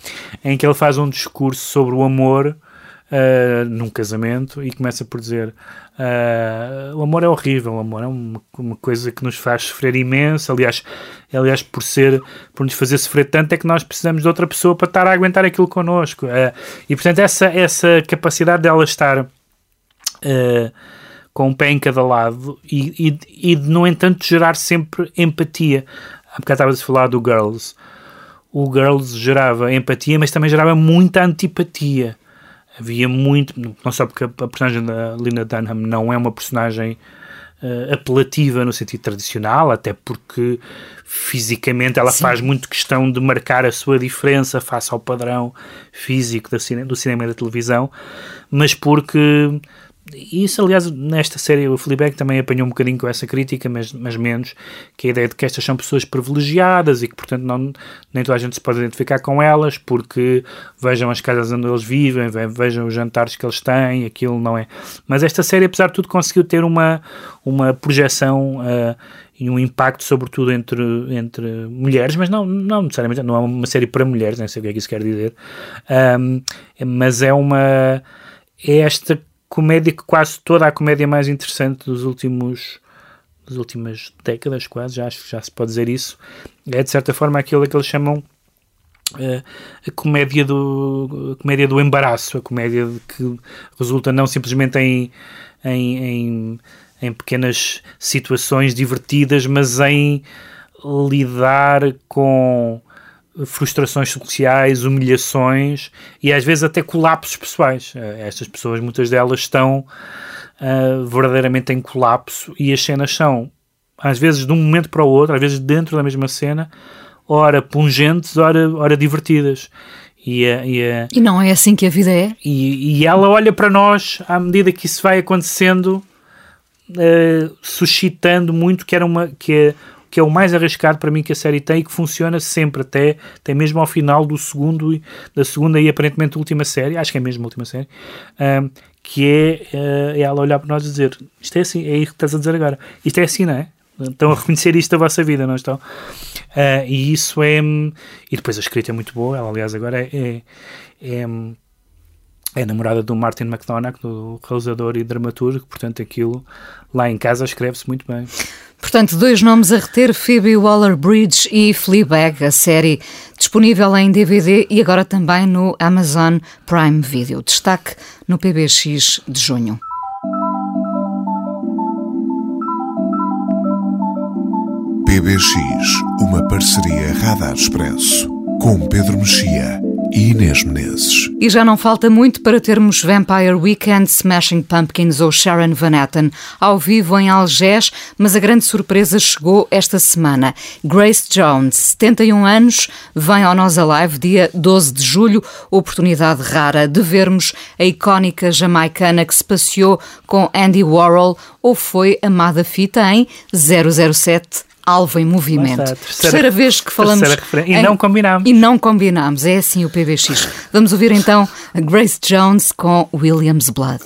Speaker 4: em que ele faz um discurso sobre o amor uh, num casamento e começa por dizer: uh, o amor é horrível, o amor é uma, uma, coisa que nos faz sofrer imenso. Aliás, aliás, por ser, por nos fazer sofrer tanto, é que nós precisamos de outra pessoa para estar a aguentar aquilo connosco. Uh, e portanto, essa, essa capacidade dela estar com um pé em cada lado e, e, e, no entanto, gerar sempre empatia. Há bocado estava a falar do Girls. O Girls gerava empatia, mas também gerava muita antipatia havia muito, não só porque a personagem da Lina Dunham não é uma personagem uh, apelativa no sentido tradicional, até porque fisicamente ela Sim. faz muito questão de marcar a sua diferença face ao padrão físico do cinema, do cinema e da televisão, mas porque isso, aliás, nesta série o Fleabag também apanhou um bocadinho com essa crítica, mas, mas menos, que é a ideia de que estas são pessoas privilegiadas e que, portanto, não, nem toda a gente se pode identificar com elas, porque vejam as casas onde eles vivem, vejam os jantares que eles têm, aquilo não é. Mas esta série, apesar de tudo, conseguiu ter uma, uma projeção uh, e um impacto, sobretudo, entre, entre mulheres, mas não, não necessariamente, não é uma série para mulheres, nem sei o que é que isso quer dizer, um, mas é uma. É esta comédia que quase toda a comédia mais interessante dos últimos das últimas décadas quase, já acho que já se pode dizer isso, é de certa forma aquilo que eles chamam uh, a comédia do a comédia do embaraço, a comédia que resulta não simplesmente em, em, em, em pequenas situações divertidas, mas em lidar com frustrações sociais, humilhações e às vezes até colapsos pessoais. Eh, estas pessoas, muitas delas estão uh, verdadeiramente em colapso e as cenas são, às vezes, de um momento para o outro, às vezes dentro da mesma cena, ora pungentes, ora, ora divertidas. E, uh, e, uh,
Speaker 3: e não é assim que a vida é?
Speaker 4: E, e ela olha para nós à medida que isso vai acontecendo, suscitando muito que era uma que é que é o mais arriscado para mim que a série tem e que funciona sempre até, até mesmo ao final do segundo, da segunda e aparentemente última série, acho que é mesmo a última série, um, que é, uh, ela olhar para nós e dizer isto é assim, é isso que estás a dizer agora, isto é assim, não é? Estão a reconhecer isto da vossa vida, não estão? Uh, e isso é. E depois a escrita é muito boa, ela aliás agora é, é, é é namorada do Martin McDonagh, do realizador e dramaturgo, portanto aquilo lá em casa escreve-se muito bem.
Speaker 6: Portanto, dois nomes a reter, Phoebe Waller-Bridge e Fleabag, a série disponível em DVD e agora também no Amazon Prime Video. Destaque no PBX de junho.
Speaker 2: PBX, uma parceria Radar Expresso com Pedro Mexia e Inês Menezes.
Speaker 6: E já não falta muito para termos Vampire Weekend, Smashing Pumpkins ou Sharon Van Etten ao vivo em Algés, mas a grande surpresa chegou esta semana. Grace Jones, 71 anos, vem ao Nós Alive dia 12 de julho, oportunidade rara de vermos a icónica jamaicana que se passeou com Andy Warhol ou foi amada fita em 007 Alvo em Movimento.
Speaker 4: Está,
Speaker 6: terceira,
Speaker 4: terceira,
Speaker 6: vez que falamos. Em, e
Speaker 4: não combinámos.
Speaker 6: E não combinámos. É assim o PBX. Vamos ouvir então a Grace Jones com William's Blood.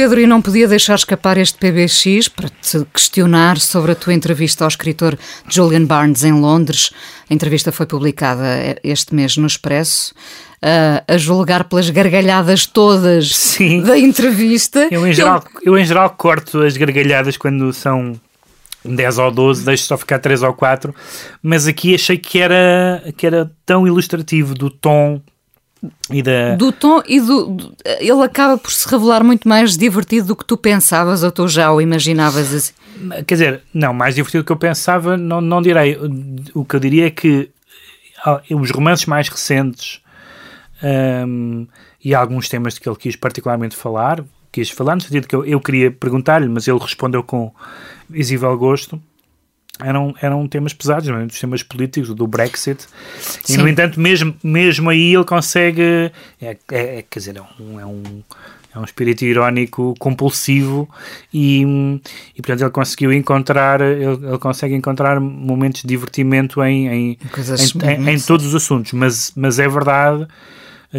Speaker 3: Pedro, e não podia deixar escapar este PBX para te questionar sobre a tua entrevista ao escritor Julian Barnes em Londres. A entrevista foi publicada este mês no Expresso. ah, a julgar pelas gargalhadas todas
Speaker 4: Sim.
Speaker 3: da entrevista.
Speaker 4: Eu em, geral, eu, em geral, corto as gargalhadas quando são 10 ou 12, deixo só ficar 3 ou 4. Mas aqui achei que era, que era tão ilustrativo do tom e da.
Speaker 3: Do tom e do, Ele acaba por se revelar muito mais divertido do que tu pensavas ou tu já o imaginavas assim.
Speaker 4: Quer dizer, não, mais divertido do que eu pensava, não, não direi. O que eu diria é que ah, os romances mais recentes ahm, e alguns temas de que ele quis particularmente falar, quis falar no sentido que eu, eu queria perguntar-lhe, mas ele respondeu com visível gosto. Eram, eram temas pesados, não é? dos temas políticos, do Brexit, e
Speaker 3: Sim.
Speaker 4: no entanto, mesmo, mesmo aí ele consegue. É, é- é- quer dizer, é um, é um, é um espírito irónico compulsivo e, e portanto ele conseguiu encontrar, ele, ele consegue encontrar momentos de divertimento em, em, em, em- todos os assuntos, mas, mas é verdade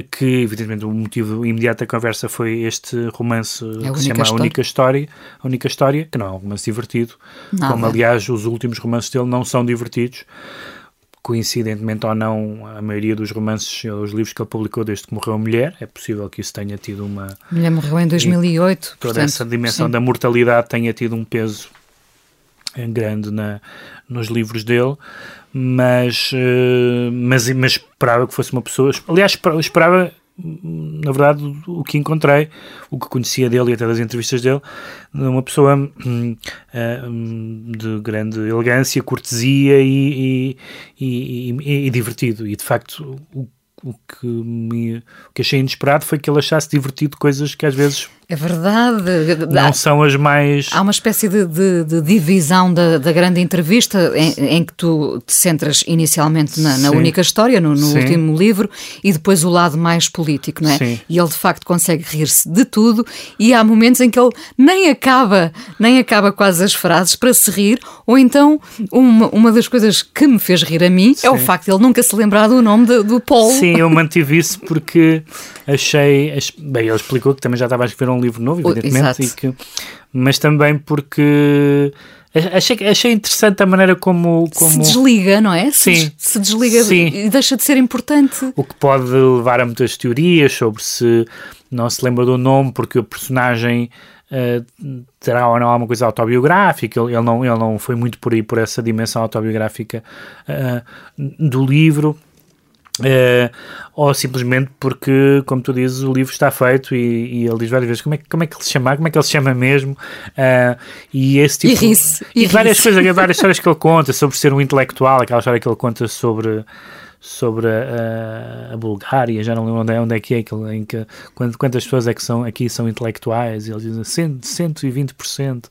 Speaker 4: que, evidentemente, o motivo imediato da conversa foi este romance
Speaker 3: É a
Speaker 4: que se chama A
Speaker 3: história.
Speaker 4: Única História, A Única História, que não é um romance divertido,
Speaker 3: Nada.
Speaker 4: como aliás os últimos romances dele não são divertidos. Coincidentemente ou não, a maioria dos romances os livros que ele publicou desde que morreu a mulher, é possível que isso tenha tido uma.
Speaker 3: A mulher morreu em 2008.
Speaker 4: Toda
Speaker 3: portanto,
Speaker 4: essa dimensão
Speaker 3: sim.
Speaker 4: da mortalidade tenha tido um peso eh, grande na, nos livros dele, mas, eh, mas, mas esperava que fosse uma pessoa. Aliás, espera- esperava, na verdade, o- que encontrei, o que conhecia dele e até das entrevistas dele, uma pessoa hum, eh, de grande elegância, cortesia e, e, e- e- e divertido. E de facto, o, o que me o que achei inesperado foi que ele achasse divertido coisas que às vezes
Speaker 3: É verdade.
Speaker 4: não
Speaker 3: Há-
Speaker 4: são as mais.
Speaker 3: Há uma espécie de, de- de divisão da, da grande entrevista em, em que tu te centras inicialmente na, na
Speaker 4: Sim.
Speaker 3: única história, no, no
Speaker 4: Sim.
Speaker 3: último livro, e depois o lado mais político, não é?
Speaker 4: Sim.
Speaker 3: E ele de facto consegue rir-se de tudo, e há momentos em que ele nem acaba, nem acaba quase as frases para se rir, ou então uma, uma das coisas que me fez rir a mim é o
Speaker 4: Sim.
Speaker 3: facto de ele nunca se lembrar do nome de- do Paul.
Speaker 4: Sim, eu mantive isso porque achei. ach- Bem, ele explicou que também já estava a escrever um livro novo, evidentemente, e que, mas também porque ach- achei, achei interessante a maneira como. como
Speaker 3: Se desliga, não é? Se,
Speaker 4: Sim.
Speaker 3: se desliga
Speaker 4: Sim.
Speaker 3: e deixa de ser importante.
Speaker 4: O que pode levar a muitas teorias sobre se não se lembra do nome porque o personagem eh, terá ou não alguma coisa autobiográfica. Ele, ele não, ele não foi muito por aí, por essa dimensão autobiográfica eh, do livro. Eh, ou simplesmente porque, como tu dizes, o livro está feito e, e ele diz várias vezes como é, que- como é que ele se chama, como é que ele se chama mesmo, Eh, e esse tipo
Speaker 3: E ri-se,
Speaker 4: e
Speaker 3: e
Speaker 4: várias coisas, várias histórias que ele conta sobre ser um intelectual, aquela história que ele conta sobre sobre a, a Bulgária, já não lembro onde é, onde é que é, em que, quant- quantas pessoas é que são, aqui são intelectuais, e eles dizem 100, 120%.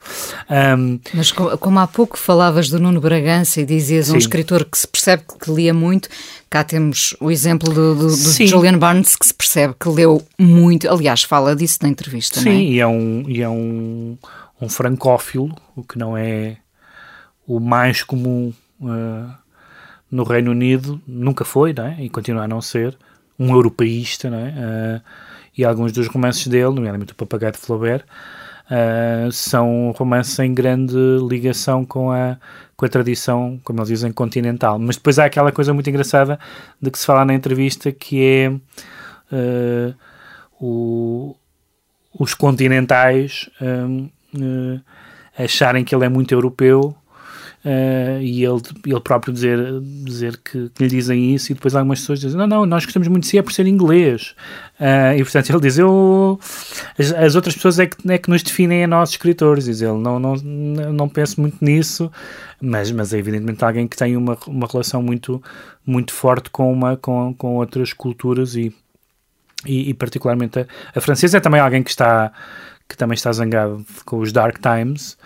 Speaker 4: Um,
Speaker 3: Mas co- como há pouco falavas do Nuno Bragança e dizias um
Speaker 4: Sim.
Speaker 3: escritor que se percebe que lia muito, cá temos o exemplo do, do, do. Julian Barnes que se percebe que leu muito, aliás, fala disso na entrevista, não é?
Speaker 4: Sim, e é um, e é um, um francófilo, o que não é o mais comum uh, no Reino Unido, nunca foi, não é? e continua a não ser, um europeísta, não é? Uh, e alguns dos romances dele, nomeadamente o Papagaio de Flaubert, uh, são romances em grande ligação com a, com a tradição, como eles dizem, continental. Mas depois há aquela coisa muito engraçada de que se fala na entrevista que é uh, o, os continentais eh, acharem que ele é muito europeu eh, e ele, ele próprio dizer, dizer que, que lhe dizem isso e depois algumas pessoas dizem, não, não, nós gostamos muito de si é por ser inglês. Eh, e portanto ele diz, eu as, as outras pessoas é que, é que nos definem a nós escritores, diz ele, não, não, não penso muito nisso mas, mas é evidentemente alguém que tem uma, uma relação muito, muito forte com, uma, com, com outras culturas e e, e particularmente a, a francesa. É também alguém que está que também está zangado com os Dark Times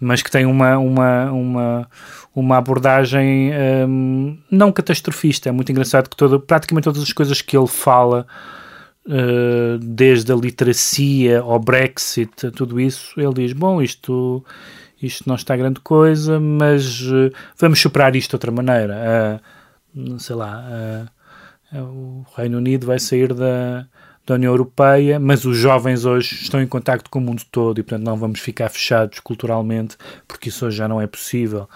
Speaker 4: mas que tem uma uma uma, uma abordagem hum, não catastrofista. É muito engraçado que toda, praticamente todas as coisas que ele fala uh, desde a literacia ao Brexit tudo isso ele diz bom isto isto não está grande coisa mas uh, vamos superar isto de outra maneira. Uh, sei lá uh, o Reino Unido vai sair da, da União Europeia, mas os jovens hoje estão em contacto com o mundo todo e, portanto, não vamos ficar fechados culturalmente porque isso hoje já não é possível.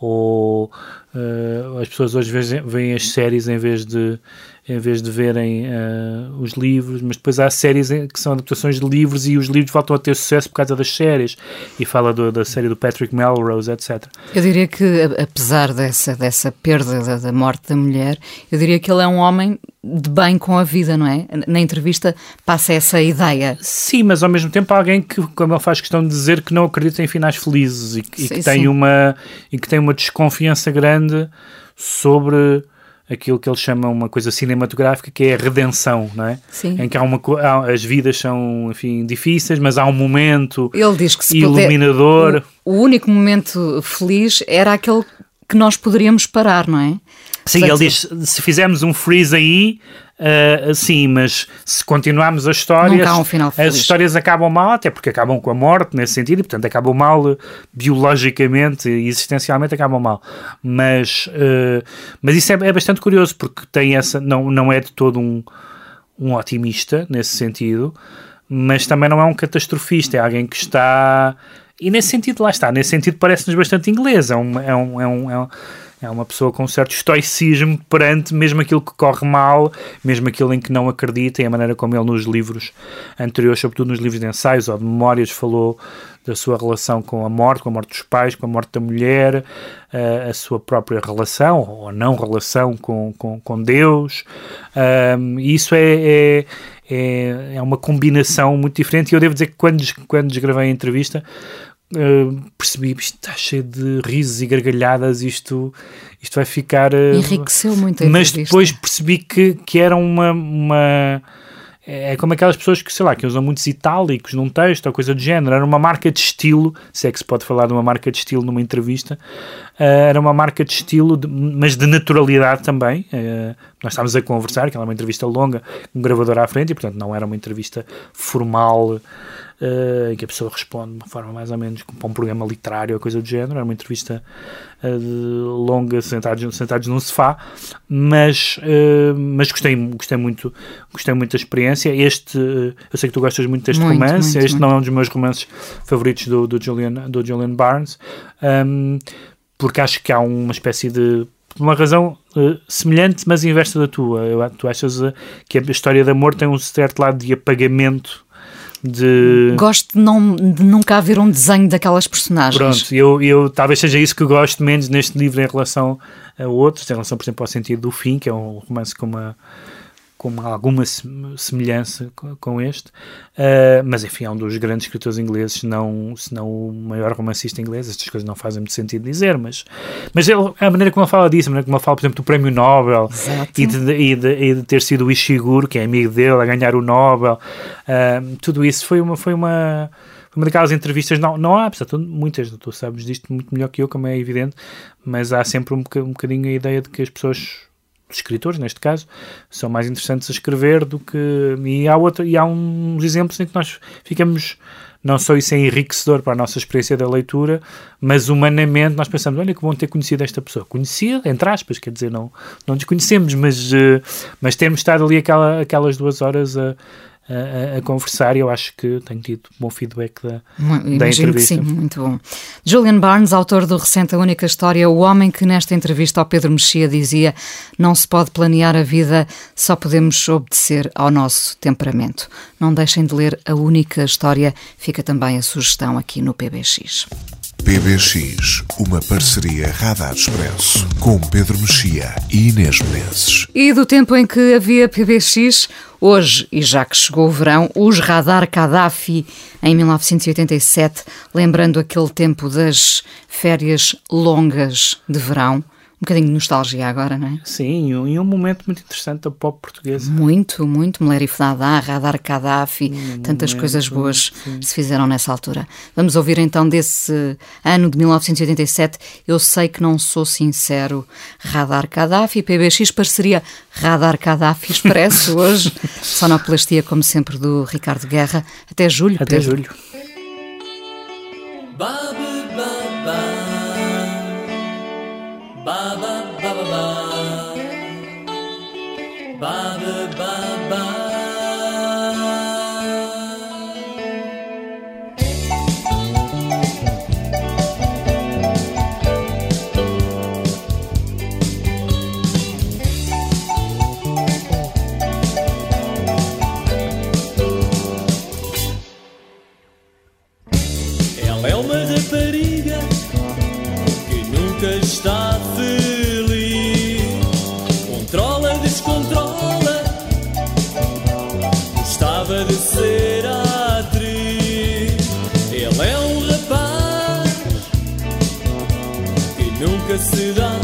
Speaker 4: Ou uh, as pessoas hoje veem, veem as séries em vez de, em vez de verem uh, os livros, mas depois há séries que são adaptações de livros e os livros voltam a ter sucesso por causa das séries. E fala do- da série do Patrick Melrose, etc.
Speaker 3: Eu diria que, apesar dessa, dessa perda da, da morte da mulher, eu diria que ele é um homem de bem com a vida, não é? Na entrevista passa essa ideia.
Speaker 4: Sim, mas ao mesmo tempo há alguém que, como ele faz questão de dizer, que não acredita em finais felizes e, que- e
Speaker 3: Sim,
Speaker 4: que tem
Speaker 3: sim.
Speaker 4: uma e que tem uma desconfiança grande sobre aquilo que ele chama uma coisa cinematográfica que é a redenção, não é?
Speaker 3: Sim.
Speaker 4: Em que há uma há- as vidas são, enfim, difíceis, mas há um momento
Speaker 3: Ele diz que se puder-
Speaker 4: iluminador.
Speaker 3: o, o único momento feliz era aquele que nós poderíamos parar, não é?
Speaker 4: Sim,
Speaker 3: Portanto,
Speaker 4: ele diz, se fizermos um freeze aí, ah, sim, mas se continuarmos a história,
Speaker 3: Nunca há um
Speaker 4: as histórias acabam mal, até porque acabam com a morte nesse sentido, e portanto acabam mal eh, biologicamente e existencialmente acabam mal. Mas, eh, mas isso é, é bastante curioso, porque tem essa, não, não é de todo um, um otimista nesse sentido, mas também não é um catastrofista, é alguém que está. E nesse sentido, lá está, nesse sentido parece-nos bastante inglês, é, um, é, um, é, um, é, um- é uma pessoa com um certo estoicismo perante mesmo aquilo que corre mal, mesmo aquilo em que não acredita, e a maneira como ele nos livros anteriores, sobretudo nos livros de ensaios ou de memórias, falou da sua relação com a morte, com a morte dos pais, com a morte da mulher, eh, a sua própria relação ou não relação com, com, com Deus. Um, isso é, é, é, é uma combinação muito diferente. E eu devo dizer que quando, quando desgravei a entrevista, uh, percebi isto está cheio de risos e gargalhadas, isto, isto vai ficar. uh,
Speaker 3: Enriqueceu muito a
Speaker 4: Mas
Speaker 3: entrevista.
Speaker 4: depois percebi que, que era uma. uma é como aquelas pessoas que, sei lá, que usam muitos itálicos num texto ou coisa do género. Era uma marca de estilo, se é que se pode falar de uma marca de estilo numa entrevista. Uh, era uma marca de estilo, de- mas de naturalidade também. Nós estávamos a conversar, que era uma entrevista longa, com um gravador à frente, e portanto não era uma entrevista formal uh, em que a pessoa responde de uma forma mais ou menos como para um programa literário ou coisa do género. Era uma entrevista uh, longa, sentados, sentados num sofá, mas, uh, mas gostei, gostei, muito, gostei muito da experiência. Este, eu sei que tu gostas muito deste
Speaker 3: Muito,
Speaker 4: romance,
Speaker 3: muito,
Speaker 4: este
Speaker 3: muito.
Speaker 4: não é um dos meus romances favoritos do, do, Julian, do Julian Barnes, um, porque acho que há uma espécie de. Por uma razão uh, semelhante, mas inversa da tua. Eu, tu achas uh, que a história de amor tem um certo lado de apagamento de.
Speaker 3: Gosto de, não, de nunca haver um desenho daquelas personagens.
Speaker 4: Pronto, eu, eu talvez seja isso que eu gosto menos neste livro em relação a outros, em relação, por exemplo, ao sentido do fim, que é um romance com uma, com alguma se- semelhança co- com este, Uh, mas enfim, é um dos grandes escritores ingleses, se não, se não o maior romancista inglês. Estas coisas não fazem muito sentido dizer, mas, mas ele, a maneira como ele fala disso, a maneira como ele fala, por exemplo, do Prémio Nobel e de, e, de, e de ter sido o Ishiguro, que é amigo dele, a ganhar o Nobel, uh, tudo isso foi uma. Foi uma uma daquelas entrevistas, não, não há, apesar de muitas, tu sabes disto muito melhor que eu, como é evidente, mas há sempre um, boca- um bocadinho a ideia de que as pessoas escritores, neste caso, são mais interessantes a escrever do que. E há, outra, e há uns exemplos em que nós ficamos. Não só isso é enriquecedor para a nossa experiência da leitura, mas humanamente nós pensamos: olha que bom ter conhecido esta pessoa. Conhecida, entre aspas, quer dizer, não, não nos conhecemos, mas, eh, mas termos estado ali aquela, aquelas duas horas a, a, a conversar, eu acho que tenho tido bom feedback da,
Speaker 3: Mu-
Speaker 4: da
Speaker 3: Imagino que
Speaker 4: entrevista.
Speaker 3: sim, muito bom. Julian Barnes, autor do recente A Única História, o homem que nesta entrevista ao Pedro Mexia dizia não se pode planear a vida, só podemos obedecer ao nosso temperamento. Não deixem de ler A Única História, fica também a sugestão aqui no PBX.
Speaker 2: PBX, uma parceria Radar Expresso com Pedro Mexia e Inês Menezes.
Speaker 3: E do tempo em que havia PBX, hoje, e já que chegou o verão, os Radar Gaddafi em 1987, lembrando aquele tempo das férias longas de verão. Um bocadinho de nostalgia agora, não é?
Speaker 4: Sim, e um, e um momento muito interessante da pop portuguesa.
Speaker 3: Muito, muito. Melerif Dadá, Radar Gaddafi, tantas
Speaker 4: momento,
Speaker 3: coisas boas
Speaker 4: sim.
Speaker 3: se fizeram nessa altura. Vamos ouvir então desse ano de 1987. Eu sei que não sou sincero. Radar Gaddafi, PBX, parceria Radar Gaddafi Expresso hoje. Sonoplastia, como sempre, do Ricardo Guerra. Até julho,
Speaker 4: Até
Speaker 3: Pedro.
Speaker 4: julho.
Speaker 7: Ba ba ba ba ba ba. Ba başka